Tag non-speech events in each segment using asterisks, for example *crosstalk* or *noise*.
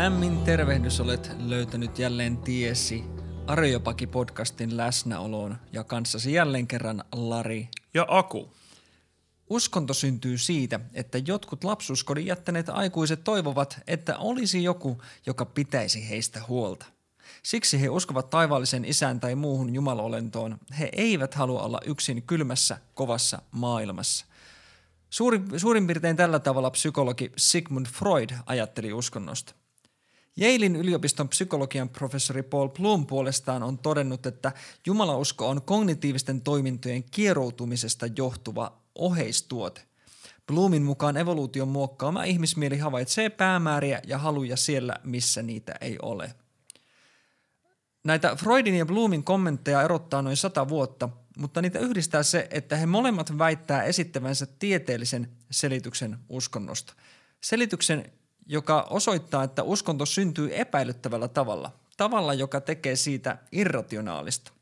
Lämmin tervehdys olet löytänyt jälleen tiesi Arjopaki-podcastin läsnäoloon ja kanssasi jälleen kerran Lari. Ja Aku. Uskonto syntyy siitä, että jotkut lapsuuskodin jättäneet aikuiset toivovat, että olisi joku, joka pitäisi heistä huolta. Siksi he uskovat taivaalliseen isään tai muuhun jumalolentoon. He eivät halua olla yksin kylmässä, kovassa maailmassa. Suuri, suurin piirtein tällä tavalla psykologi Sigmund Freud ajatteli uskonnosta. Yalein yliopiston psykologian professori Paul Bloom puolestaan on todennut, että jumalausko on kognitiivisten toimintojen kieroutumisesta johtuva oheistuote. Bloomin mukaan evoluution muokkaama ihmismieli havaitsee päämääriä ja haluja siellä, missä niitä ei ole. Näitä Freudin ja Bloomin kommentteja erottaa noin sata vuotta, mutta niitä yhdistää se, että he molemmat väittää esittävänsä tieteellisen selityksen uskonnosta. Selityksen, joka osoittaa, että uskonto syntyy epäilyttävällä tavalla, tavalla, joka tekee siitä irrationaalista.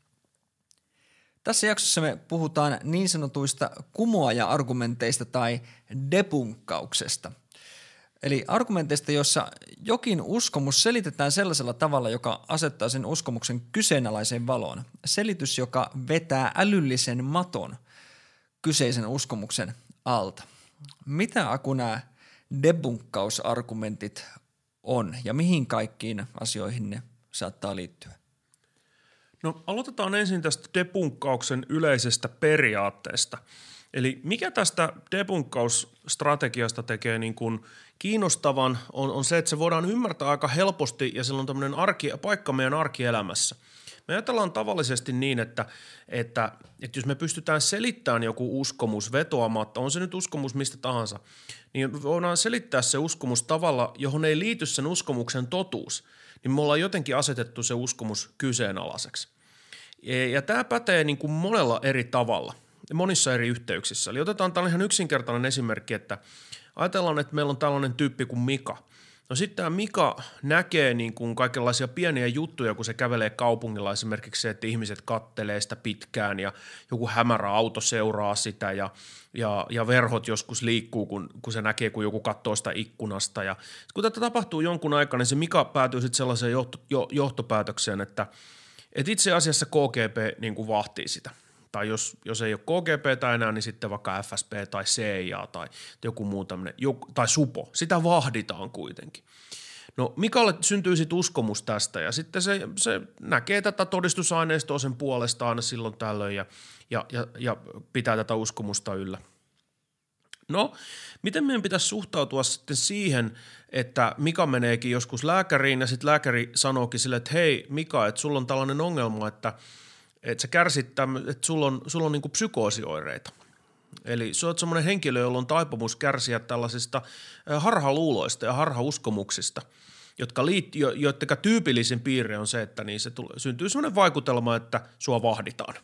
Tässä jaksossa me puhutaan niin sanotuista kumoaja-argumenteista tai debunkkauksesta. Eli argumenteista, jossa jokin uskomus selitetään sellaisella tavalla, joka asettaa sen uskomuksen kyseenalaiseen valoon. Selitys, joka vetää älyllisen maton kyseisen uskomuksen alta. Mitä Aku nämä debunkkausargumentit on ja mihin kaikkiin asioihin ne saattaa liittyä? No aloitetaan ensin tästä debunkkauksen yleisestä periaatteesta. Eli mikä tästä debunkkausstrategiasta tekee niin kuin kiinnostavan on, on se, että se voidaan ymmärtää aika helposti ja sillä on tämmöinen arki, paikka meidän arkielämässä. Me ajatellaan tavallisesti niin, että, että, että jos me pystytään selittämään joku uskomus vetoamatta, on se nyt uskomus mistä tahansa, niin voidaan selittää se uskomus tavalla, johon ei liity sen uskomuksen totuus, niin me ollaan jotenkin asetettu se uskomus kyseenalaiseksi. Ja, ja tämä pätee niin kuin monella eri tavalla, monissa eri yhteyksissä. Eli otetaan tällainen ihan yksinkertainen esimerkki, että ajatellaan, että meillä on tällainen tyyppi kuin Mika – No sitten tämä Mika näkee niin kuin kaikenlaisia pieniä juttuja, kun se kävelee kaupungilla. Esimerkiksi se, että ihmiset kattelee sitä pitkään ja joku hämärä auto seuraa sitä ja, ja, ja verhot joskus liikkuu, kun, kun se näkee, kun joku katsoo sitä ikkunasta. Ja kun tätä tapahtuu jonkun aikaa, niin se Mika päätyy sitten sellaiseen johto, jo, johtopäätökseen, että, että itse asiassa KGP niin kuin vahtii sitä – tai jos, jos ei ole KGP tai enää, niin sitten vaikka FSP tai CIA tai joku muu tämmöinen, tai SUPO, sitä vahditaan kuitenkin. No Mikalle syntyy sitten uskomus tästä ja sitten se, se näkee tätä todistusaineistoa sen puolesta aina silloin tällöin ja, ja, ja, ja pitää tätä uskomusta yllä. No, miten meidän pitäisi suhtautua sitten siihen, että Mika meneekin joskus lääkäriin ja sitten lääkäri sanookin sille, että hei Mika, että sulla on tällainen ongelma, että – että sä kärsit että sulla on, sulla on niinku psykoosioireita. Eli sä oot semmoinen henkilö, jolla on taipumus kärsiä tällaisista harhaluuloista ja harhauskomuksista, jotka liit, jo, tyypillisin piirre on se, että niin se tulee, syntyy semmoinen vaikutelma, että sua vahditaan.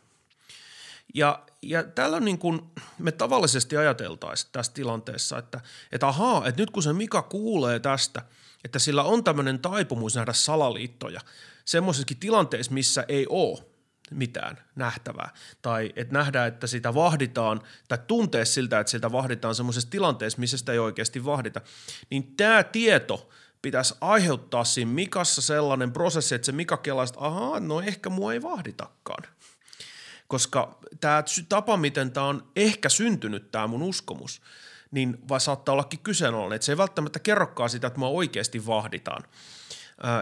Ja, ja täällä niin kuin me tavallisesti ajateltaisiin tässä tilanteessa, että, että ahaa, että nyt kun se Mika kuulee tästä, että sillä on tämmöinen taipumus nähdä salaliittoja semmoisessakin tilanteessa, missä ei ole, mitään nähtävää. Tai että nähdään, että sitä vahditaan, tai tuntee siltä, että sitä vahditaan semmoisessa tilanteessa, missä sitä ei oikeasti vahdita. Niin tämä tieto pitäisi aiheuttaa siinä Mikassa sellainen prosessi, että se Mika kelaa, että ahaa, no ehkä mua ei vahditakaan. Koska tämä tapa, miten tämä on ehkä syntynyt, tämä mun uskomus, niin vai saattaa ollakin kyseenalainen, että se ei välttämättä kerrokaan sitä, että mua oikeasti vahditaan –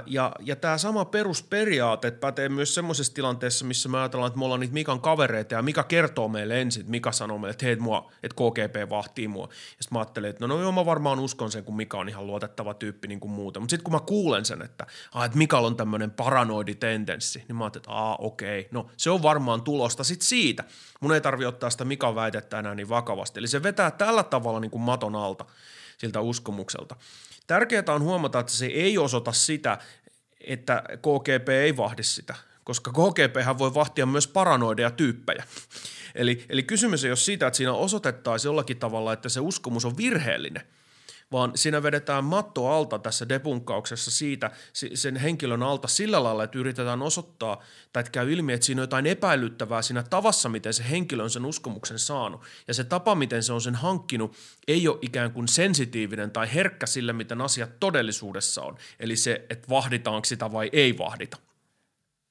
ja, ja tämä sama perusperiaate pätee myös semmoisessa tilanteessa, missä me ajatellaan, että me ollaan niitä Mikan kavereita ja Mika kertoo meille ensin, että Mika sanoo meille, että hei, mua, että KGP vahtii mua. Ja sitten mä ajattelen, että no, no joo, mä varmaan uskon sen, kun Mika on ihan luotettava tyyppi niin kuin muuta. Mutta sitten kun mä kuulen sen, että, ah, että Mikalla on tämmöinen paranoiditendenssi, niin mä ajattelen, että aa okei, no se on varmaan tulosta sitten siitä. Mun ei tarvi ottaa sitä Mikan väitettä enää niin vakavasti. Eli se vetää tällä tavalla niin kuin maton alta siltä uskomukselta. Tärkeää on huomata, että se ei osoita sitä, että KGP ei vahdi sitä, koska KGP voi vahtia myös paranoideja tyyppejä. Eli, eli kysymys ei ole siitä, että siinä osoitettaisiin jollakin tavalla, että se uskomus on virheellinen, vaan siinä vedetään matto alta tässä depunkkauksessa siitä sen henkilön alta sillä lailla, että yritetään osoittaa tai että käy ilmi, että siinä on jotain epäilyttävää siinä tavassa, miten se henkilö on sen uskomuksen saanut. Ja se tapa, miten se on sen hankkinut, ei ole ikään kuin sensitiivinen tai herkkä sille, miten asiat todellisuudessa on. Eli se, että vahditaanko sitä vai ei vahdita.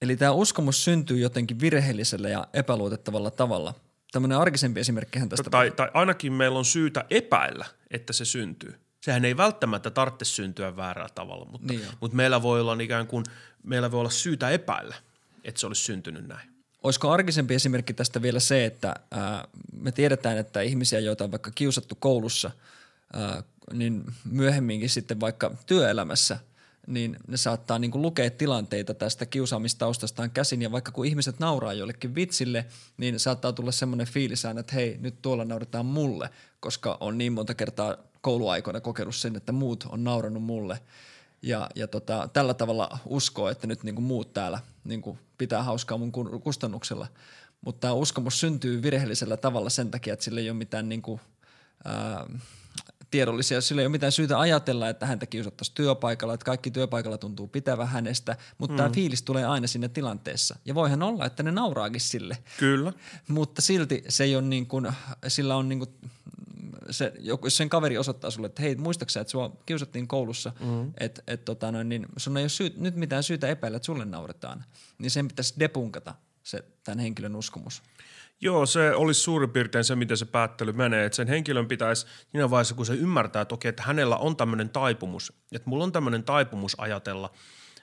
Eli tämä uskomus syntyy jotenkin virheellisellä ja epäluotettavalla tavalla. Tämmöinen arkisempi esimerkkihän tästä. Tai, tai ainakin meillä on syytä epäillä, että se syntyy. Sehän ei välttämättä tarvitse syntyä väärällä tavalla, mutta, niin mutta meillä voi olla ikään kuin, meillä voi olla syytä epäillä, että se olisi syntynyt näin. Olisiko arkisempi esimerkki tästä vielä se, että ää, me tiedetään, että ihmisiä, joita on vaikka kiusattu koulussa, ää, niin myöhemminkin sitten vaikka työelämässä – niin ne saattaa niin kuin lukea tilanteita tästä kiusaamistaustastaan käsin. Ja vaikka kun ihmiset nauraa jollekin vitsille, niin saattaa tulla semmoinen fiilisään, että hei, nyt tuolla naurataan mulle, koska on niin monta kertaa kouluaikoina kokenut sen, että muut on naurannut mulle. Ja, ja tota, tällä tavalla uskoo, että nyt niin kuin muut täällä niin kuin pitää hauskaa mun kustannuksella. Mutta tämä uskomus syntyy virheellisellä tavalla sen takia, että sillä ei ole mitään niin kuin, ää, tiedollisia. Sillä ei ole mitään syytä ajatella, että häntä kiusattaisiin työpaikalla, että kaikki työpaikalla tuntuu pitävä hänestä, mutta mm. tämä fiilis tulee aina siinä tilanteessa. Ja voihan olla, että ne nauraakin sille. Kyllä. mutta silti se ei ole niin kuin, sillä on niin kuin, se, jos sen kaveri osoittaa sulle, että hei, muistaaksä, että sua kiusattiin koulussa, mm. että et, tota noin, niin sun ei ole syy, nyt mitään syytä epäillä, että sulle nauretaan, niin sen pitäisi depunkata se tämän henkilön uskomus. Joo, se olisi suurin piirtein se, miten se päättely menee. Että sen henkilön pitäisi siinä vaiheessa, kun se ymmärtää toki, että hänellä on tämmöinen taipumus, että mulla on tämmöinen taipumus ajatella,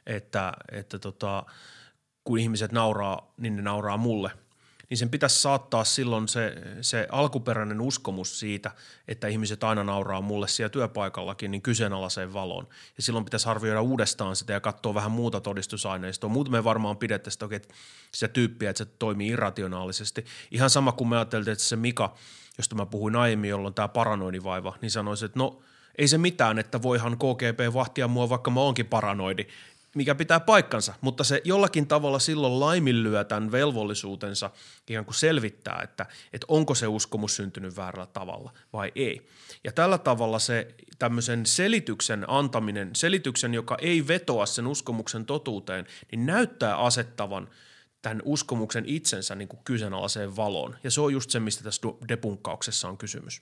että, että tota, kun ihmiset nauraa, niin ne nauraa mulle – niin sen pitäisi saattaa silloin se, se alkuperäinen uskomus siitä, että ihmiset aina nauraa mulle siellä työpaikallakin, niin kyseenalaiseen valoon. Ja silloin pitäisi arvioida uudestaan sitä ja katsoa vähän muuta todistusaineistoa. Muuten me varmaan pidettäisiin sitä, okay, sitä tyyppiä, että se toimii irrationaalisesti. Ihan sama kuin me ajatteltiin, että se Mika, josta mä puhuin aiemmin, jolloin tämä paranoidivaiva, niin sanoisi, että no – ei se mitään, että voihan KGP vahtia mua, vaikka mä oonkin paranoidi mikä pitää paikkansa, mutta se jollakin tavalla silloin laiminlyö tämän velvollisuutensa ikään kuin selvittää, että, että onko se uskomus syntynyt väärällä tavalla vai ei. Ja tällä tavalla se tämmöisen selityksen antaminen, selityksen, joka ei vetoa sen uskomuksen totuuteen, niin näyttää asettavan tämän uskomuksen itsensä niin kuin kyseenalaiseen valoon. Ja se on just se, mistä tässä depunkkauksessa on kysymys.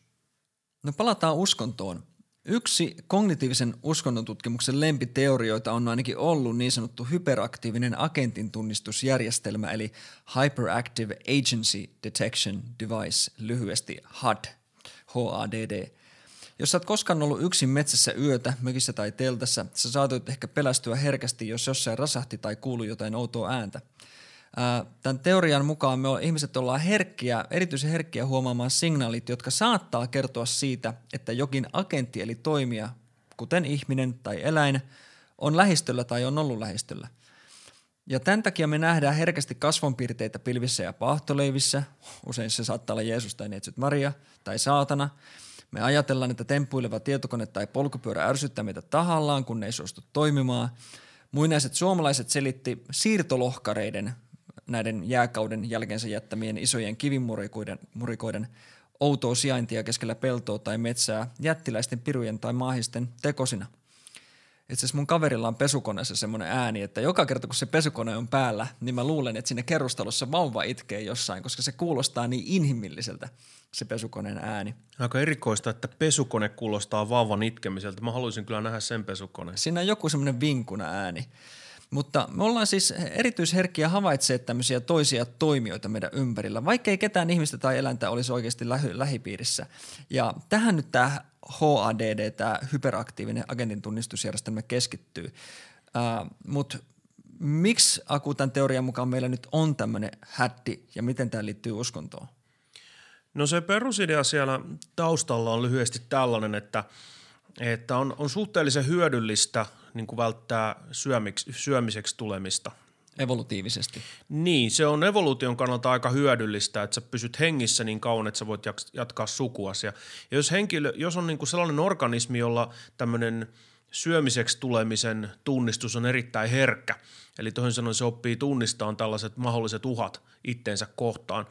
No palataan uskontoon. Yksi kognitiivisen uskonnontutkimuksen lempiteorioita on ainakin ollut niin sanottu hyperaktiivinen agentin tunnistusjärjestelmä eli Hyperactive Agency Detection Device, lyhyesti HAD, HADD. Jos sä oot koskaan ollut yksin metsässä yötä, mökissä tai teltassa, sä saatoit ehkä pelästyä herkästi, jos jossain rasahti tai kuului jotain outoa ääntä – Tämän teorian mukaan me ihmiset ollaan herkkiä, erityisen herkkiä huomaamaan signaalit, jotka saattaa kertoa siitä, että jokin agentti eli toimija, kuten ihminen tai eläin, on lähistöllä tai on ollut lähistöllä. Ja tämän takia me nähdään herkästi kasvonpiirteitä pilvissä ja paahtoleivissä, usein se saattaa olla Jeesus tai Neitsyt Maria tai saatana. Me ajatellaan, että temppuileva tietokone tai polkupyörä ärsyttää meitä tahallaan, kun ne ei suostu toimimaan. Muinaiset suomalaiset selitti siirtolohkareiden näiden jääkauden jälkeensä jättämien isojen kivimurikoiden murikoiden outoa sijaintia keskellä peltoa tai metsää jättiläisten pirujen tai maahisten tekosina. Itse asiassa mun kaverilla on pesukoneessa semmoinen ääni, että joka kerta kun se pesukone on päällä, niin mä luulen, että sinne kerrostalossa vauva itkee jossain, koska se kuulostaa niin inhimilliseltä se pesukoneen ääni. Aika erikoista, että pesukone kuulostaa vauvan itkemiseltä. Mä haluaisin kyllä nähdä sen pesukoneen. Siinä on joku semmoinen vinkuna ääni. Mutta me ollaan siis erityisherkkiä havaitsemaan tämmöisiä toisia toimijoita meidän ympärillä, vaikka ei ketään ihmistä tai eläintä olisi oikeasti lähi- lähipiirissä. Ja tähän nyt tämä HADD, tämä hyperaktiivinen agentin tunnistusjärjestelmä keskittyy. Uh, Mutta miksi akuutan teorian mukaan meillä nyt on tämmöinen hätti ja miten tämä liittyy uskontoon? No se perusidea siellä taustalla on lyhyesti tällainen, että, että on, on suhteellisen hyödyllistä – niin kuin välttää syömiksi, syömiseksi tulemista. Evolutiivisesti. Niin, se on evoluution kannalta aika hyödyllistä, että sä pysyt hengissä niin kauan, että sä voit jatkaa sukuasi. Ja jos, henkilö, jos on niin kuin sellainen organismi, jolla tämmöinen syömiseksi tulemisen tunnistus on erittäin herkkä, eli toisin sanoen se oppii tunnistamaan tällaiset mahdolliset uhat itteensä kohtaan,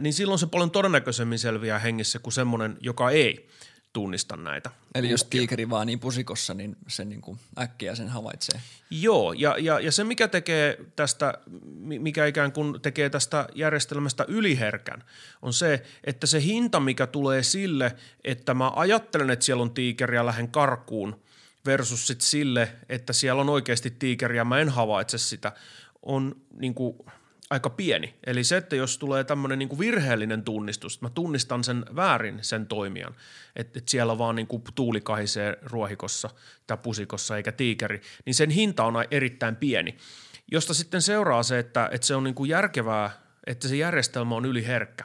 niin silloin se paljon todennäköisemmin selviää hengissä kuin semmoinen, joka ei tunnista näitä. Eli jos tiikeri vaan niin pusikossa, niin se niin kuin äkkiä sen havaitsee. Joo, ja, ja, ja se mikä tekee tästä, mikä ikään kuin tekee tästä järjestelmästä yliherkän, on se, että se hinta, mikä tulee sille, että mä ajattelen, että siellä on tiikeri ja lähden karkuun, versus sit sille, että siellä on oikeasti tiikeri ja mä en havaitse sitä, on niin kuin – aika pieni. Eli se, että jos tulee tämmöinen niin virheellinen tunnistus, että mä tunnistan sen väärin sen toimijan, että, että siellä vaan niin kuin tuuli kahisee ruohikossa tai pusikossa eikä tiikeri, niin sen hinta on erittäin pieni, josta sitten seuraa se, että, että se on niin kuin järkevää, että se järjestelmä on yliherkkä.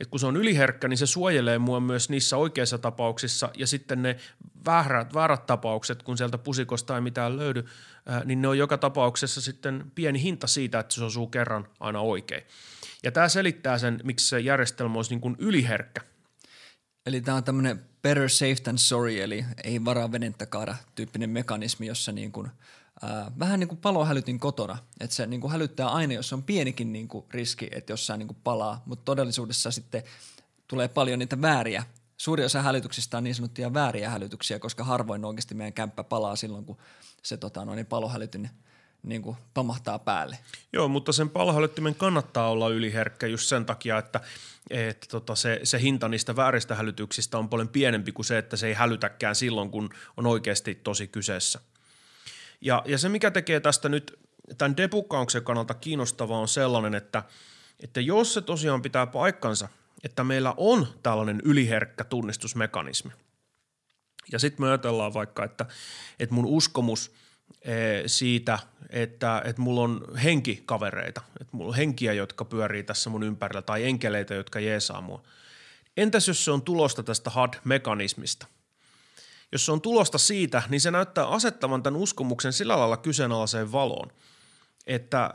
Et kun se on yliherkkä, niin se suojelee mua myös niissä oikeissa tapauksissa ja sitten ne väärät, väärät tapaukset, kun sieltä pusikosta ei mitään löydy, ää, niin ne on joka tapauksessa sitten pieni hinta siitä, että se osuu kerran aina oikein. Ja tämä selittää sen, miksi se järjestelmä olisi niin kuin yliherkkä. Eli tämä on tämmöinen better safe than sorry, eli ei varaa venettä kaada tyyppinen mekanismi, jossa niin kuin – Äh, vähän niin kuin palohälytin kotona, että se niin kuin hälyttää aina, jos on pienikin niin kuin riski, että jossain niin kuin palaa, mutta todellisuudessa sitten tulee paljon niitä vääriä. Suuri osa hälytyksistä on niin sanottuja vääriä hälytyksiä, koska harvoin oikeasti meidän kämppä palaa silloin, kun se tota, no, niin palohälytin niin kuin pamahtaa päälle. Joo, mutta sen palohälyttimen kannattaa olla yliherkkä just sen takia, että, että tota se, se hinta niistä vääristä hälytyksistä on paljon pienempi kuin se, että se ei hälytäkään silloin, kun on oikeasti tosi kyseessä – ja, ja se, mikä tekee tästä nyt tämän debukkauksen kannalta kiinnostavaa on sellainen, että, että jos se tosiaan pitää paikkansa, että meillä on tällainen yliherkkä tunnistusmekanismi, ja sitten me ajatellaan vaikka, että, että mun uskomus eh, siitä, että, että mulla on henkikavereita, että mulla on henkiä, jotka pyörii tässä mun ympärillä, tai enkeleitä, jotka jeesaa mua. Entäs jos se on tulosta tästä HUD-mekanismista? Jos se on tulosta siitä, niin se näyttää asettavan tämän uskomuksen sillä lailla kyseenalaiseen valoon, että,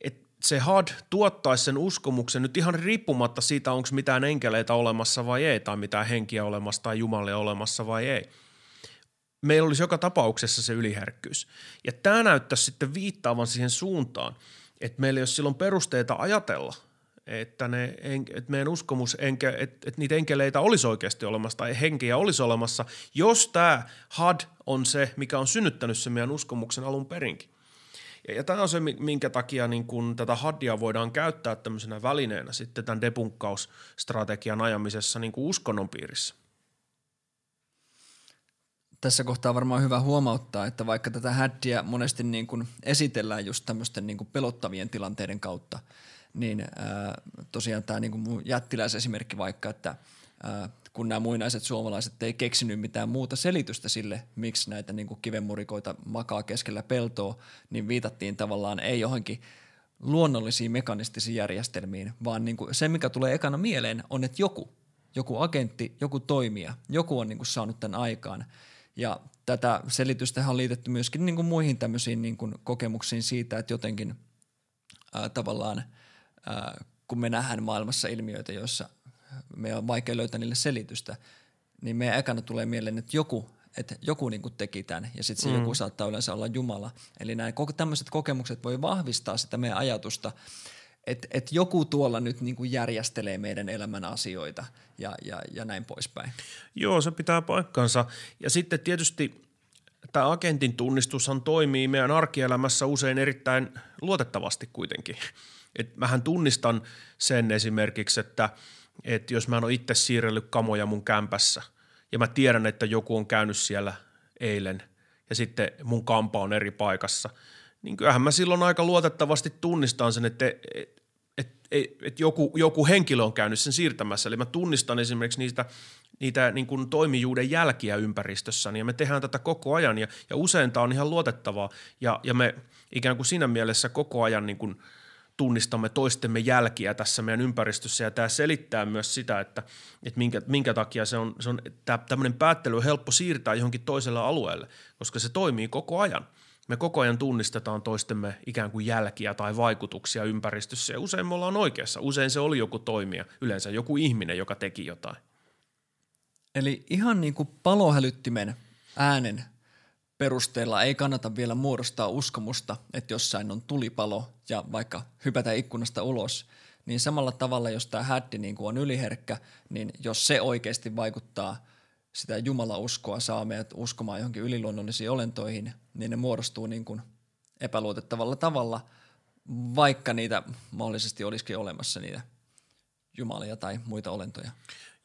että se HUD tuottaisi sen uskomuksen nyt ihan riippumatta siitä, onko mitään enkeleitä olemassa vai ei, tai mitään henkiä olemassa tai jumalia olemassa vai ei. Meillä olisi joka tapauksessa se yliherkkyys. Ja tämä näyttäisi sitten viittaavan siihen suuntaan, että meillä ei ole silloin perusteita ajatella – että, ne, että meidän uskomus, enke, että, että niitä enkeleitä olisi oikeasti olemassa tai henkiä olisi olemassa, jos tämä had on se, mikä on synnyttänyt sen meidän uskomuksen alun perinkin. Ja, ja tämä on se, minkä takia niin kun tätä hadia voidaan käyttää tämmöisenä välineenä sitten tämän debunkkausstrategian ajamisessa niin kuin uskonnon piirissä. Tässä kohtaa varmaan hyvä huomauttaa, että vaikka tätä häddiä monesti niin kuin esitellään just tämmöisten niin kuin pelottavien tilanteiden kautta – niin ää, tosiaan tämä niin jättiläisesimerkki vaikka, että ää, kun nämä muinaiset suomalaiset ei keksinyt mitään muuta selitystä sille, miksi näitä niin kivenmurikoita makaa keskellä peltoa, niin viitattiin tavallaan ei johonkin luonnollisiin mekanistisiin järjestelmiin, vaan niin se, mikä tulee ekana mieleen, on, että joku, joku agentti, joku toimija, joku on niin saanut tämän aikaan. Ja tätä selitystä on liitetty myöskin niin muihin tämmöisiin niin kokemuksiin siitä, että jotenkin ää, tavallaan – kun me nähdään maailmassa ilmiöitä, joissa me on vaikea löytää niille selitystä, niin meidän ekana tulee mieleen, että joku, että joku niin kuin teki tämän ja sitten se mm. joku saattaa yleensä olla Jumala. Eli nämä tämmöiset kokemukset voi vahvistaa sitä meidän ajatusta, että, että joku tuolla nyt niin kuin järjestelee meidän elämän asioita ja, ja, ja näin poispäin. Joo, se pitää paikkansa. Ja sitten tietysti tämä agentin tunnistushan toimii meidän arkielämässä usein erittäin luotettavasti kuitenkin. Et mähän tunnistan sen esimerkiksi, että, että jos mä en ole itse siirrellyt kamoja mun kämpässä ja mä tiedän, että joku on käynyt siellä eilen ja sitten mun kampa on eri paikassa, niin kyllähän mä silloin aika luotettavasti tunnistan sen, että, että, että, että joku, joku henkilö on käynyt sen siirtämässä. Eli mä tunnistan esimerkiksi niitä, niitä niin kuin toimijuuden jälkiä ympäristössä, ja me tehdään tätä koko ajan, ja, ja usein tämä on ihan luotettavaa, ja, ja me ikään kuin siinä mielessä koko ajan niin kuin – tunnistamme toistemme jälkiä tässä meidän ympäristössä ja tämä selittää myös sitä, että, että minkä, minkä takia se on, se on tämmöinen päättely on helppo siirtää johonkin toiselle alueelle, koska se toimii koko ajan. Me koko ajan tunnistetaan toistemme ikään kuin jälkiä tai vaikutuksia ympäristössä ja usein me ollaan oikeassa. Usein se oli joku toimija, yleensä joku ihminen, joka teki jotain. Eli ihan niin kuin palohälyttimen äänen perusteella ei kannata vielä muodostaa uskomusta, että jossain on tulipalo ja vaikka hypätä ikkunasta ulos, niin samalla tavalla, jos tämä häddi niin on yliherkkä, niin jos se oikeasti vaikuttaa sitä jumalauskoa saa meidät uskomaan johonkin yliluonnollisiin olentoihin, niin ne muodostuu niin kuin epäluotettavalla tavalla, vaikka niitä mahdollisesti olisikin olemassa niitä jumalia tai muita olentoja.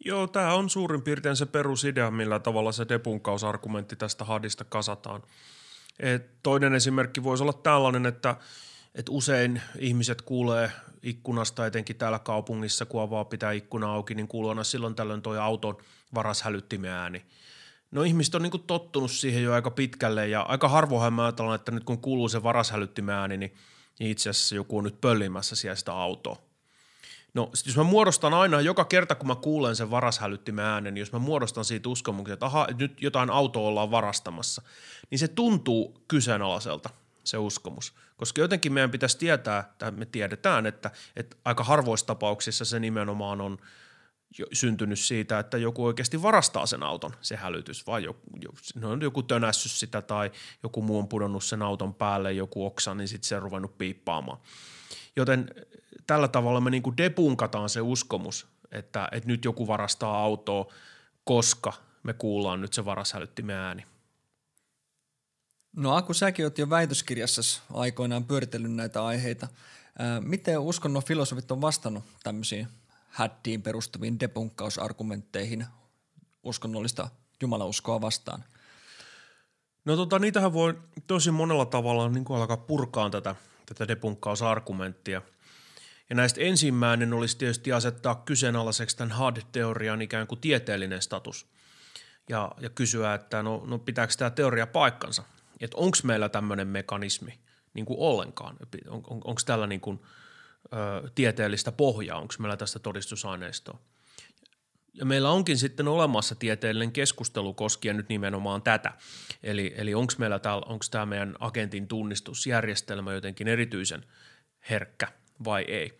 Joo, tämä on suurin piirtein se perusidea, millä tavalla se depunkausargumentti tästä hadista kasataan. Et toinen esimerkki voisi olla tällainen, että, että usein ihmiset kuulee ikkunasta, etenkin täällä kaupungissa, kun avaa pitää ikkuna auki, niin kuuluu aina silloin tällöin tuo auton varashälyttimen ääni. No ihmiset on niin tottunut siihen jo aika pitkälle ja aika harvoin mä ajattelen, että nyt kun kuuluu se varashälyttimen ääni, niin itse asiassa joku on nyt pöllimässä siellä sitä autoa. No jos mä muodostan aina, joka kerta kun mä kuulen sen varashälyttimen äänen, niin jos mä muodostan siitä uskomuksen, että aha, nyt jotain autoa ollaan varastamassa, niin se tuntuu kyseenalaiselta se uskomus. Koska jotenkin meidän pitäisi tietää, tai me tiedetään, että, että aika harvoissa tapauksissa se nimenomaan on syntynyt siitä, että joku oikeasti varastaa sen auton, se hälytys, vai joku, no on joku tönässyt sitä tai joku muu on pudonnut sen auton päälle, joku oksa, niin sitten se on ruvennut piippaamaan. Joten tällä tavalla me niinku depunkataan se uskomus, että, että nyt joku varastaa autoa, koska me kuullaan nyt se varashälyttimen ääni. No Aku, säkin oot jo väitöskirjassa aikoinaan pyöritellyt näitä aiheita. Ää, miten uskonnon filosofit on vastannut tämmöisiin häddiin perustuviin debunkkausargumentteihin uskonnollista jumalauskoa vastaan? No tota, niitähän voi tosi monella tavalla niin kuin alkaa purkaa tätä, tätä debunkkausargumenttia. Ja näistä ensimmäinen olisi tietysti asettaa kyseenalaiseksi tämän HUD-teorian ikään kuin tieteellinen status. Ja, ja kysyä, että no, no pitääkö tämä teoria paikkansa – että onko meillä tämmöinen mekanismi niin kuin ollenkaan, on, on, onko tällä niin kuin, ö, tieteellistä pohjaa, onko meillä tästä todistusaineistoa. Ja meillä onkin sitten olemassa tieteellinen keskustelu koskien nyt nimenomaan tätä. Eli, eli onko meillä onko tämä meidän agentin tunnistusjärjestelmä jotenkin erityisen herkkä vai ei.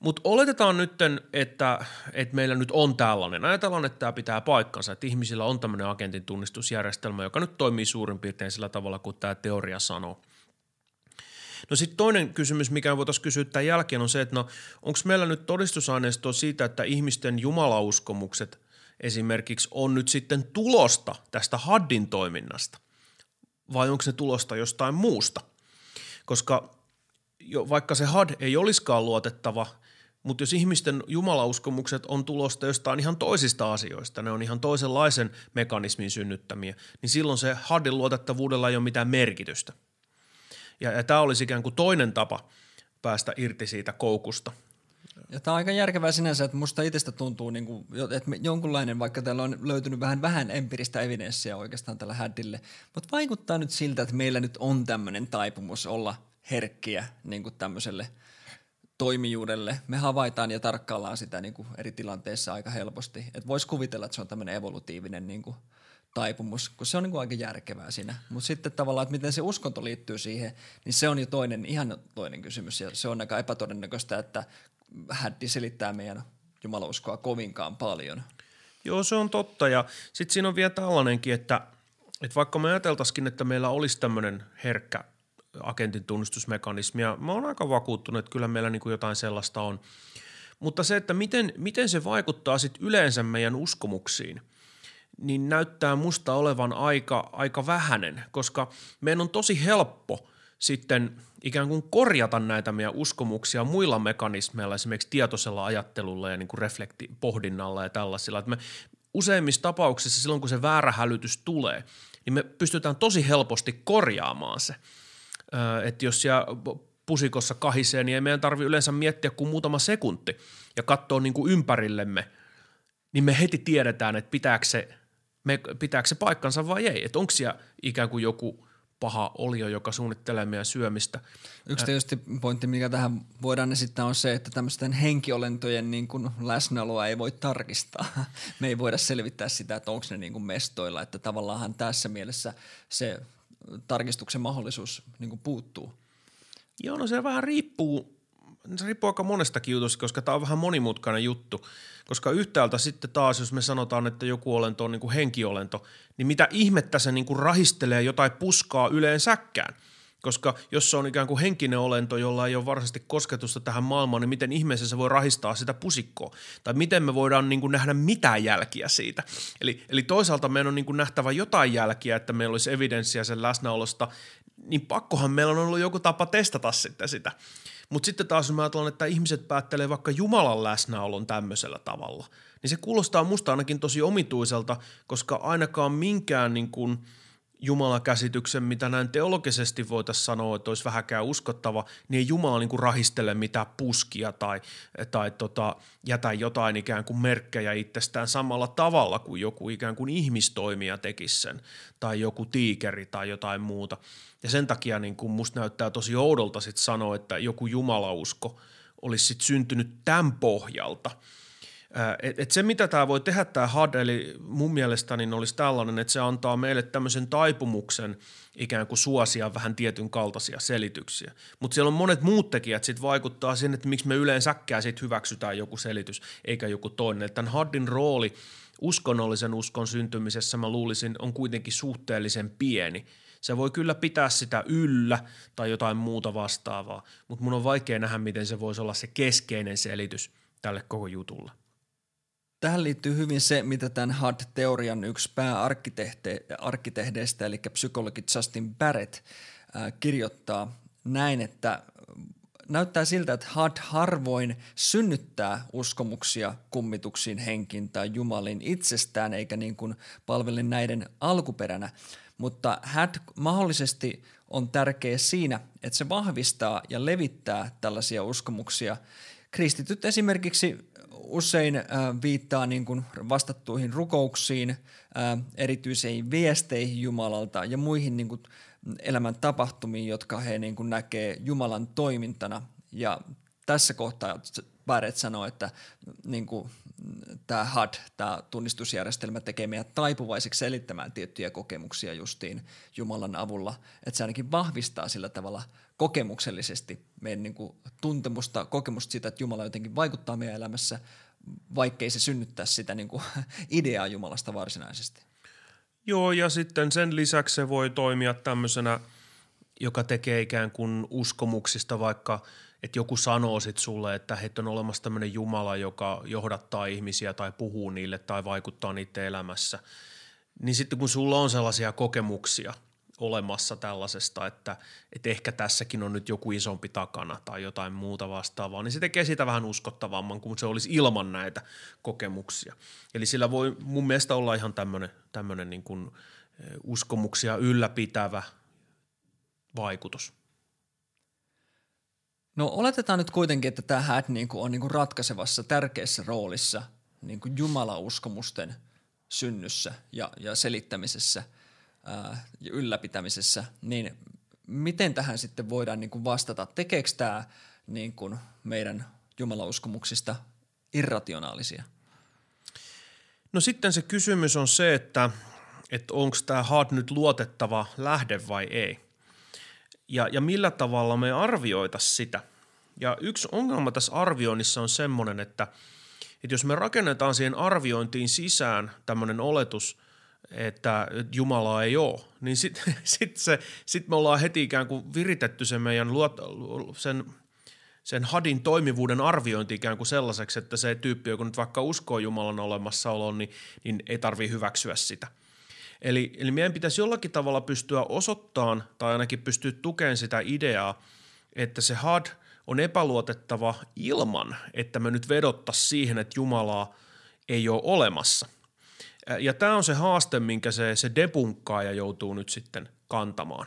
Mutta oletetaan nyt, että, että meillä nyt on tällainen. Ajatellaan, että tämä pitää paikkansa, että ihmisillä on tämmöinen agentin tunnistusjärjestelmä, joka nyt toimii suurin piirtein sillä tavalla kuin tämä teoria sanoo. No sitten toinen kysymys, mikä voitaisiin kysyä tämän jälkeen on se, että no onko meillä nyt todistusaineistoa siitä, että ihmisten jumalauskomukset esimerkiksi on nyt sitten tulosta tästä haddin toiminnasta vai onko se tulosta jostain muusta? Koska jo, vaikka se had ei olisikaan luotettava – mutta jos ihmisten jumalauskomukset on tulosta jostain ihan toisista asioista, ne on ihan toisenlaisen mekanismin synnyttämiä, niin silloin se HUDin luotettavuudella ei ole mitään merkitystä. Ja, ja tämä olisi ikään kuin toinen tapa päästä irti siitä koukusta. Ja tämä on aika järkevää sinänsä, että musta itsestä tuntuu, niin kuin, että jonkunlainen, vaikka täällä on löytynyt vähän vähän empiiristä evidenssiä oikeastaan tällä hädille, mutta vaikuttaa nyt siltä, että meillä nyt on tämmöinen taipumus olla herkkiä niin kuin tämmöiselle – toimijuudelle. Me havaitaan ja tarkkaillaan sitä niin kuin eri tilanteissa aika helposti. Voisi kuvitella, että se on tämmöinen evolutiivinen niin kuin taipumus, kun se on niin aika järkevää siinä. Mutta sitten tavallaan, että miten se uskonto liittyy siihen, niin se on jo toinen, ihan toinen kysymys. Ja se on aika epätodennäköistä, että häddi selittää meidän jumalauskoa kovinkaan paljon. Joo, se on totta. Ja sitten siinä on vielä tällainenkin, että, että vaikka me ajateltaisikin, että meillä olisi tämmöinen herkkä agentin tunnistusmekanismia. Mä oon aika vakuuttunut, että kyllä meillä niin jotain sellaista on. Mutta se, että miten, miten se vaikuttaa sitten yleensä meidän uskomuksiin, niin näyttää musta olevan aika, aika vähäinen, koska meidän on tosi helppo sitten ikään kuin korjata näitä meidän uskomuksia muilla mekanismeilla, esimerkiksi tietoisella ajattelulla ja niin kuin reflektipohdinnalla ja tällaisilla. Että me useimmissa tapauksissa silloin, kun se väärä hälytys tulee, niin me pystytään tosi helposti korjaamaan se – että jos siellä pusikossa kahisee, niin ei meidän tarvi yleensä miettiä kuin muutama sekunti ja katsoa niin kuin ympärillemme, niin me heti tiedetään, että pitääkö se, me, pitääkö se paikkansa vai ei. Että onko siellä ikään kuin joku paha olio, joka suunnittelee meidän syömistä. Yksi tietysti pointti, mikä tähän voidaan esittää, on se, että tämmöisten henkiolentojen niin kuin läsnäoloa ei voi tarkistaa. *laughs* Me ei voida selvittää sitä, että onko ne niin kuin mestoilla, että tavallaan tässä mielessä se tarkistuksen mahdollisuus niin kuin puuttuu? Joo, no se vähän riippuu, se riippuu aika monestakin jutusta, koska tämä on vähän monimutkainen juttu. Koska yhtäältä sitten taas, jos me sanotaan, että joku olento on niin kuin henkiolento, niin mitä ihmettä se niin kuin rahistelee jotain puskaa yleensäkään. Koska jos se on ikään kuin henkinen olento, jolla ei ole varsinaisesti kosketusta tähän maailmaan, niin miten ihmeessä se voi rahistaa sitä pusikkoa? Tai miten me voidaan niin kuin nähdä mitään jälkiä siitä? Eli, eli toisaalta meidän on niin kuin nähtävä jotain jälkiä, että meillä olisi evidenssiä sen läsnäolosta, niin pakkohan meillä on ollut joku tapa testata sitten sitä. Mutta sitten taas mä ajattelen, että ihmiset päättelee vaikka Jumalan läsnäolon tämmöisellä tavalla, niin se kuulostaa musta ainakin tosi omituiselta, koska ainakaan minkään niin kuin – Jumalakäsityksen, mitä näin teologisesti voitaisiin sanoa, että olisi vähäkään uskottava, niin ei Jumala niin kuin rahistele mitään puskia tai, tai tota, jätä jotain ikään kuin merkkejä itsestään samalla tavalla kuin joku ikään kuin ihmistoimija tekisi sen tai joku tiikeri tai jotain muuta. Ja sen takia niin kuin musta näyttää tosi oudolta sit sanoa, että joku jumalausko olisi sit syntynyt tämän pohjalta – et, et se, mitä tämä voi tehdä, tämä HUD, eli mun mielestä niin olisi tällainen, että se antaa meille tämmöisen taipumuksen ikään kuin suosia vähän tietyn kaltaisia selityksiä. Mutta siellä on monet muut tekijät sitten vaikuttaa siihen, että miksi me yleensäkään sitten hyväksytään joku selitys eikä joku toinen. Tämän HUDin rooli uskonnollisen uskon syntymisessä mä luulisin on kuitenkin suhteellisen pieni. Se voi kyllä pitää sitä yllä tai jotain muuta vastaavaa, mutta mun on vaikea nähdä, miten se voisi olla se keskeinen selitys tälle koko jutulle. Tähän liittyy hyvin se, mitä tämän HUD-teorian yksi pääarkkitehdeistä, eli psykologi Justin Barrett, kirjoittaa näin, että näyttää siltä, että HUD harvoin synnyttää uskomuksia kummituksiin henkin tai jumalin itsestään, eikä niin kuin palvele näiden alkuperänä. Mutta HUD mahdollisesti on tärkeä siinä, että se vahvistaa ja levittää tällaisia uskomuksia. Kristityt esimerkiksi usein äh, viittaa niin kuin vastattuihin rukouksiin, äh, erityisiin viesteihin Jumalalta ja muihin niin kuin elämän tapahtumiin, jotka he niin kuin näkee Jumalan toimintana. Ja tässä kohtaa Barrett sanoo, että niin kuin, tämä HUD, tämä tunnistusjärjestelmä tekee meidät taipuvaiseksi selittämään tiettyjä kokemuksia justiin Jumalan avulla, että se ainakin vahvistaa sillä tavalla kokemuksellisesti meidän niin kuin, tuntemusta, kokemusta siitä, että Jumala jotenkin vaikuttaa meidän elämässä, vaikkei se synnyttää sitä niin kuin, *laughs* ideaa Jumalasta varsinaisesti. Joo, ja sitten sen lisäksi se voi toimia tämmöisenä, joka tekee ikään kuin uskomuksista vaikka – että joku sanoo sitten sulle, että heitä on olemassa tämmöinen Jumala, joka johdattaa ihmisiä tai puhuu niille tai vaikuttaa niiden elämässä, niin sitten kun sulla on sellaisia kokemuksia olemassa tällaisesta, että, että ehkä tässäkin on nyt joku isompi takana tai jotain muuta vastaavaa, niin se tekee sitä vähän uskottavamman kuin se olisi ilman näitä kokemuksia. Eli sillä voi mun mielestä olla ihan tämmöinen, niin kuin uskomuksia ylläpitävä vaikutus. No oletetaan nyt kuitenkin, että tämä häd niinku on niinku ratkaisevassa tärkeässä roolissa niinku jumalauskomusten synnyssä ja, ja selittämisessä ää, ja ylläpitämisessä, niin miten tähän sitten voidaan niinku vastata? Tekeekö tämä niinku meidän jumalauskomuksista irrationaalisia? No sitten se kysymys on se, että, että onko tämä HUD nyt luotettava lähde vai ei ja, ja millä tavalla me arvioita sitä. Ja yksi ongelma tässä arvioinnissa on semmoinen, että, että jos me rakennetaan siihen arviointiin sisään tämmöinen oletus, että Jumalaa ei ole, niin sitten *laughs* sit se, sit me ollaan heti ikään kuin viritetty se meidän luot, sen, sen hadin toimivuuden arviointi ikään kuin sellaiseksi, että se tyyppi, joka nyt vaikka uskoo Jumalan olemassaoloon, niin, niin ei tarvitse hyväksyä sitä – Eli, eli meidän pitäisi jollakin tavalla pystyä osoittamaan tai ainakin pystyä tukemaan sitä ideaa, että se HUD on epäluotettava ilman, että me nyt vedottaisiin siihen, että Jumalaa ei ole olemassa. Ja tämä on se haaste, minkä se, se debunkkaaja joutuu nyt sitten kantamaan.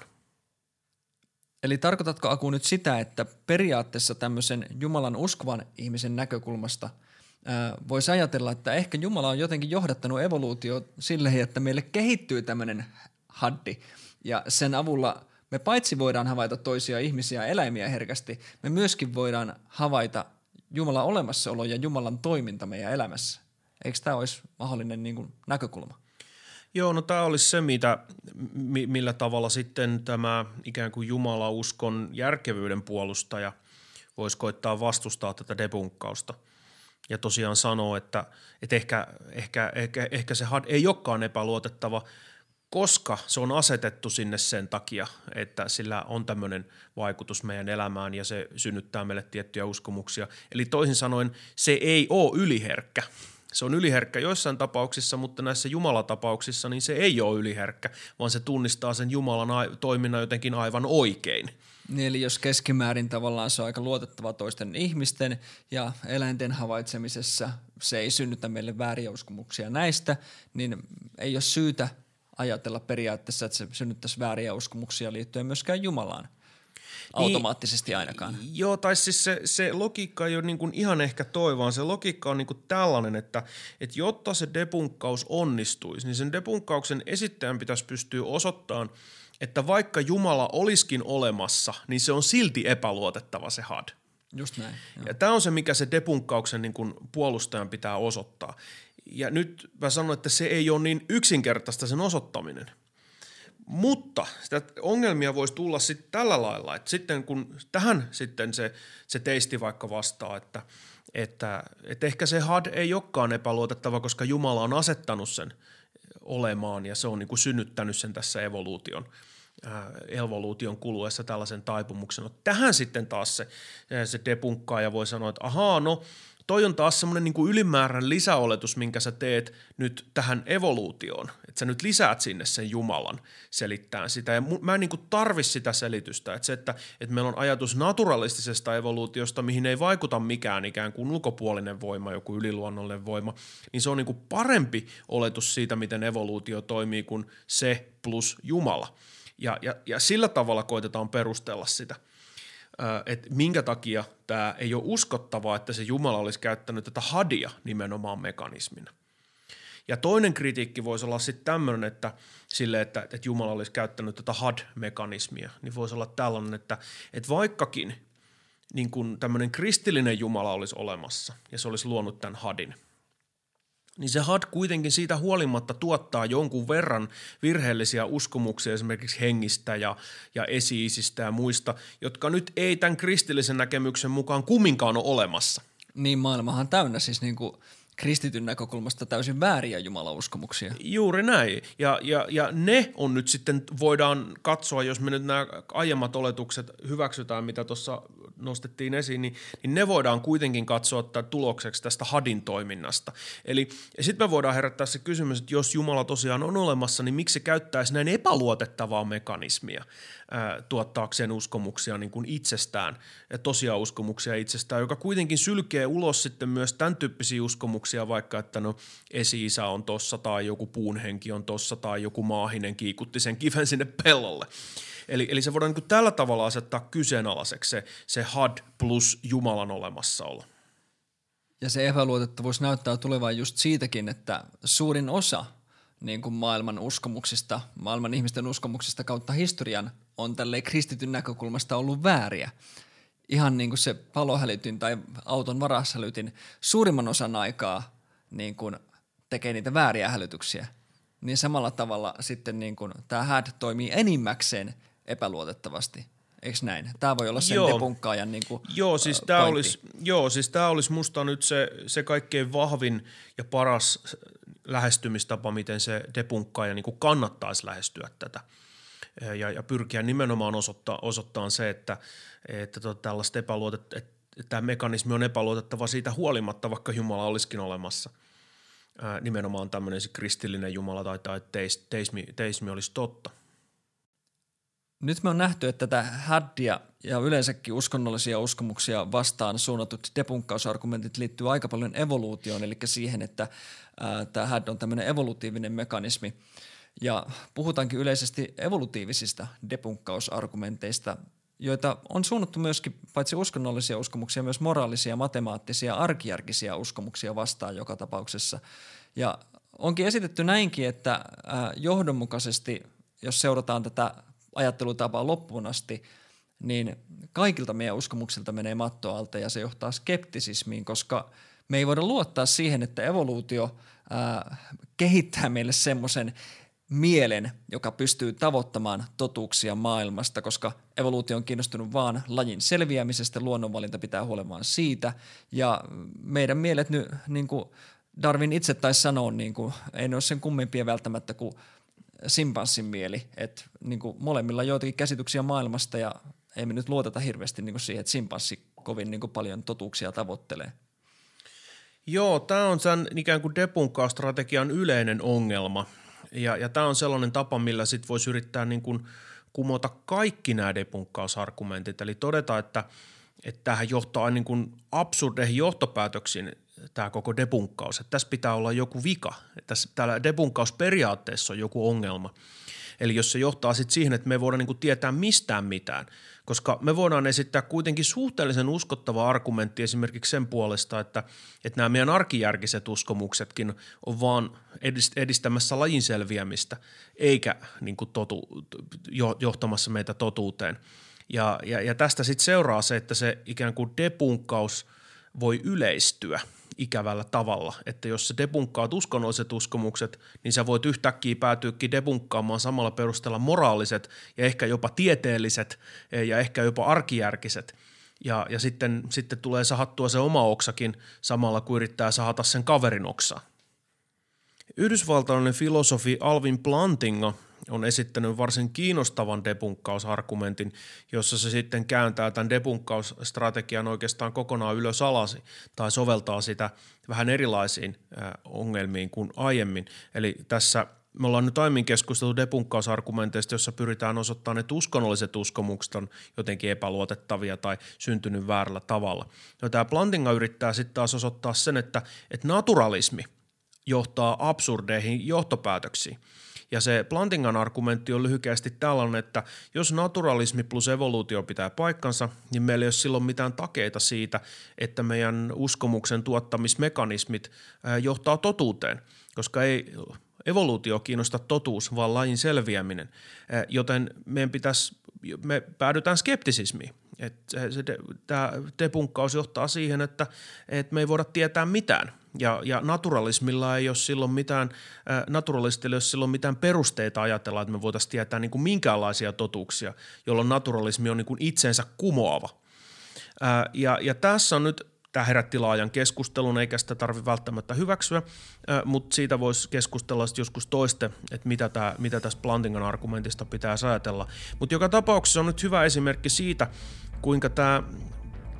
Eli tarkoitatko Aku nyt sitä, että periaatteessa tämmöisen Jumalan uskovan ihmisen näkökulmasta – voisi ajatella, että ehkä Jumala on jotenkin johdattanut evoluutio sille, että meille kehittyy tämmöinen haddi ja sen avulla me paitsi voidaan havaita toisia ihmisiä ja eläimiä herkästi, me myöskin voidaan havaita Jumalan olemassaolo ja Jumalan toiminta meidän elämässä. Eikö tämä olisi mahdollinen niin kuin, näkökulma? Joo, no tämä olisi se, mitä, millä tavalla sitten tämä ikään kuin Jumala-uskon järkevyyden puolustaja voisi koittaa vastustaa tätä debunkkausta – ja tosiaan sanoo, että, että ehkä, ehkä, ehkä, ehkä se HUD ei olekaan epäluotettava, koska se on asetettu sinne sen takia, että sillä on tämmöinen vaikutus meidän elämään ja se synnyttää meille tiettyjä uskomuksia. Eli toisin sanoen se ei ole yliherkkä. Se on yliherkkä joissain tapauksissa, mutta näissä jumalatapauksissa niin se ei ole yliherkkä, vaan se tunnistaa sen Jumalan toiminnan jotenkin aivan oikein. Niin, eli jos keskimäärin tavallaan se on aika luotettava toisten ihmisten ja eläinten havaitsemisessa se ei synnytä meille vääriä uskomuksia näistä, niin ei ole syytä ajatella periaatteessa, että se synnyttäisi vääriä uskomuksia liittyen myöskään Jumalaan. Niin, automaattisesti ainakaan. Joo, tai siis se, se logiikka ei ole niin kuin ihan ehkä toi, vaan se logiikka on niin kuin tällainen, että, että jotta se depunkkaus onnistuisi, niin sen depunkkauksen esittäjän pitäisi pystyä osoittamaan, että vaikka Jumala olisikin olemassa, niin se on silti epäluotettava se had. Just näin. Joo. Ja tämä on se, mikä se depunkkauksen niin kuin puolustajan pitää osoittaa. Ja nyt mä sanon, että se ei ole niin yksinkertaista sen osoittaminen. Mutta sitä ongelmia voisi tulla sitten tällä lailla, että sitten kun tähän sitten se, se teisti vaikka vastaa, että, että, että ehkä se had ei olekaan epäluotettava, koska Jumala on asettanut sen olemaan ja se on niin kuin synnyttänyt sen tässä evoluution, ää, evoluution kuluessa tällaisen taipumuksen. No, tähän sitten taas se, se ja voi sanoa, että ahaa, no toi on taas semmoinen niin ylimääräinen lisäoletus, minkä sä teet nyt tähän evoluutioon. Että sä nyt lisäät sinne sen Jumalan selittää sitä. Ja mä en niin kuin tarvi sitä selitystä. Että se, että, että meillä on ajatus naturalistisesta evoluutiosta, mihin ei vaikuta mikään ikään kuin ulkopuolinen voima, joku yliluonnollinen voima, niin se on niin kuin parempi oletus siitä, miten evoluutio toimii kuin se plus Jumala. Ja, ja, ja sillä tavalla koitetaan perustella sitä – että minkä takia tämä ei ole uskottavaa, että se Jumala olisi käyttänyt tätä hadia nimenomaan mekanismina. Ja toinen kritiikki voisi olla sitten tämmöinen, että sille, että, että Jumala olisi käyttänyt tätä had-mekanismia, niin voisi olla tällainen, että, että vaikkakin niin kuin tämmöinen kristillinen Jumala olisi olemassa ja se olisi luonut tämän hadin – niin se had kuitenkin siitä huolimatta tuottaa jonkun verran virheellisiä uskomuksia esimerkiksi hengistä ja, ja esiisistä ja muista, jotka nyt ei tämän kristillisen näkemyksen mukaan kumminkaan ole olemassa. Niin maailmahan täynnä siis niin kuin – kristityn näkökulmasta täysin vääriä jumalauskomuksia. Juuri näin. Ja, ja, ja ne on nyt sitten, voidaan katsoa, jos me nyt nämä aiemmat oletukset hyväksytään, mitä tuossa nostettiin esiin, niin, niin ne voidaan kuitenkin katsoa että tulokseksi tästä hadin toiminnasta. Eli sitten me voidaan herättää se kysymys, että jos Jumala tosiaan on olemassa, niin miksi se käyttäisi näin epäluotettavaa mekanismia tuottaakseen uskomuksia niin kuin itsestään, ja tosiaan uskomuksia itsestään, joka kuitenkin sylkee ulos sitten myös tämän tyyppisiä uskomuksia, vaikka että no esi-isä on tossa tai joku puunhenki on tossa tai joku maahinen kiikutti sen kiven sinne pellolle. Eli, eli se voidaan niin tällä tavalla asettaa kyseenalaiseksi se, se had plus Jumalan olemassaolo. Ja se epäluotettavuus näyttää tulevan just siitäkin, että suurin osa niin kuin maailman uskomuksista, maailman ihmisten uskomuksista kautta historian on tälleen kristityn näkökulmasta ollut vääriä. Ihan niin kuin se palohälytin tai auton varashälytin suurimman osan aikaa niin kuin tekee niitä vääriä hälytyksiä. Niin samalla tavalla sitten niin kuin tämä HAD toimii enimmäkseen epäluotettavasti. Eikö näin? Tämä voi olla sen joo. depunkkaajan niin kuin, joo, siis tämä olisi, joo, siis tämä olisi musta nyt se, se kaikkein vahvin ja paras lähestymistapa, miten se depunkkaaja niin kuin kannattaisi lähestyä tätä. Ja, ja pyrkiä nimenomaan osoittaa, osoittaa se, että, että tota, tällaista epäluotet, että tämä mekanismi on epäluotettava siitä huolimatta, vaikka Jumala olisikin olemassa. Ää, nimenomaan tämmöinen kristillinen Jumala tai, tai teismi, teismi olisi totta. Nyt me on nähty, että tätä haddia ja yleensäkin uskonnollisia uskomuksia vastaan suunnatut debunkkausargumentit liittyy aika paljon evoluutioon, eli siihen, että tämä had on tämmöinen evolutiivinen mekanismi. Ja puhutaankin yleisesti evolutiivisista debunkkausargumenteista, joita on suunnattu myöskin paitsi uskonnollisia uskomuksia, myös moraalisia, matemaattisia, arkijärkisiä uskomuksia vastaan joka tapauksessa. Ja onkin esitetty näinkin, että johdonmukaisesti, jos seurataan tätä ajattelutapaa loppuun asti, niin kaikilta meidän uskomuksilta menee matto alta ja se johtaa skeptisismiin, koska me ei voida luottaa siihen, että evoluutio ää, kehittää meille semmoisen mielen, joka pystyy tavoittamaan totuuksia maailmasta, koska evoluutio on kiinnostunut vaan lajin selviämisestä, luonnonvalinta pitää huolemaan siitä, ja meidän mielet nyt, niin kuin Darwin itse taisi sanoa, niin kuin, ei ne ole sen kummempia välttämättä kuin simpanssin mieli, että niin kuin molemmilla joitakin käsityksiä maailmasta ja ei me nyt luoteta hirveästi niin kuin siihen, että simpanssi kovin niin kuin paljon totuuksia tavoittelee. Joo, tämä on sen ikään kuin debunkkausstrategian yleinen ongelma. Ja, ja tämä on sellainen tapa, millä sit voisi yrittää niin kuin kumota kaikki nämä debunkkausargumentit. Eli todeta, että, että tähän johtaa niin kuin absurdeihin johtopäätöksiin tämä koko debunkkaus. Että tässä pitää olla joku vika. Että tässä, täällä debunkkausperiaatteessa on joku ongelma. Eli jos se johtaa sitten siihen, että me ei voida niin kuin tietää mistään mitään, koska me voidaan esittää kuitenkin suhteellisen uskottava argumentti esimerkiksi sen puolesta, että, että nämä meidän arkijärkiset uskomuksetkin on vaan edistämässä lajin selviämistä, eikä niin kuin totu, johtamassa meitä totuuteen. Ja, ja, ja tästä sitten seuraa se, että se ikään kuin depunkkaus voi yleistyä – ikävällä tavalla, että jos sä debunkkaat uskonnolliset uskomukset, niin sä voit yhtäkkiä päätyäkin debunkkaamaan samalla perusteella moraaliset ja ehkä jopa tieteelliset eh, ja ehkä jopa arkijärkiset. Ja, ja sitten, sitten tulee sahattua se oma oksakin samalla kuin yrittää sahata sen kaverin oksaa. Yhdysvaltalainen filosofi Alvin Plantinga on esittänyt varsin kiinnostavan debunkkausargumentin, jossa se sitten kääntää tämän debunkkausstrategian oikeastaan kokonaan ylös alasi tai soveltaa sitä vähän erilaisiin ongelmiin kuin aiemmin. Eli tässä me ollaan nyt aiemmin keskusteltu debunkkausargumenteista, jossa pyritään osoittamaan, että uskonnolliset uskomukset on jotenkin epäluotettavia tai syntynyt väärällä tavalla. No, tämä Plantinga yrittää sitten taas osoittaa sen, että, että naturalismi johtaa absurdeihin johtopäätöksiin – ja se Plantingan argumentti on lyhykästi tällainen, että jos naturalismi plus evoluutio pitää paikkansa, niin meillä ei ole silloin mitään takeita siitä, että meidän uskomuksen tuottamismekanismit johtaa totuuteen, koska ei evoluutio kiinnosta totuus, vaan lajin selviäminen. Joten meidän pitäisi, me päädytään skeptisismiin. Tämä depunkkaus johtaa siihen, että, että me ei voida tietää mitään. Ja, ja naturalismilla ei ole silloin mitään, äh, naturalistilla ei ole silloin mitään perusteita ajatella, että me voitaisiin tietää niin kuin minkäänlaisia totuuksia, jolloin naturalismi on niin kuin itsensä kumoava. Äh, ja, ja tässä on nyt Tämä herätti laajan keskustelun, eikä sitä tarvitse välttämättä hyväksyä, mutta siitä voisi keskustella joskus toiste, että mitä, tämä, mitä tästä Plantingan argumentista pitää ajatella. Mutta joka tapauksessa on nyt hyvä esimerkki siitä, kuinka tämä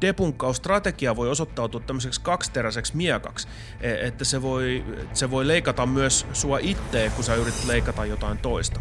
depunkkausstrategia voi osoittautua tämmöiseksi kaksiteräiseksi miekaksi, e, että se voi, se voi leikata myös sua itteen, kun sä yrität leikata jotain toista.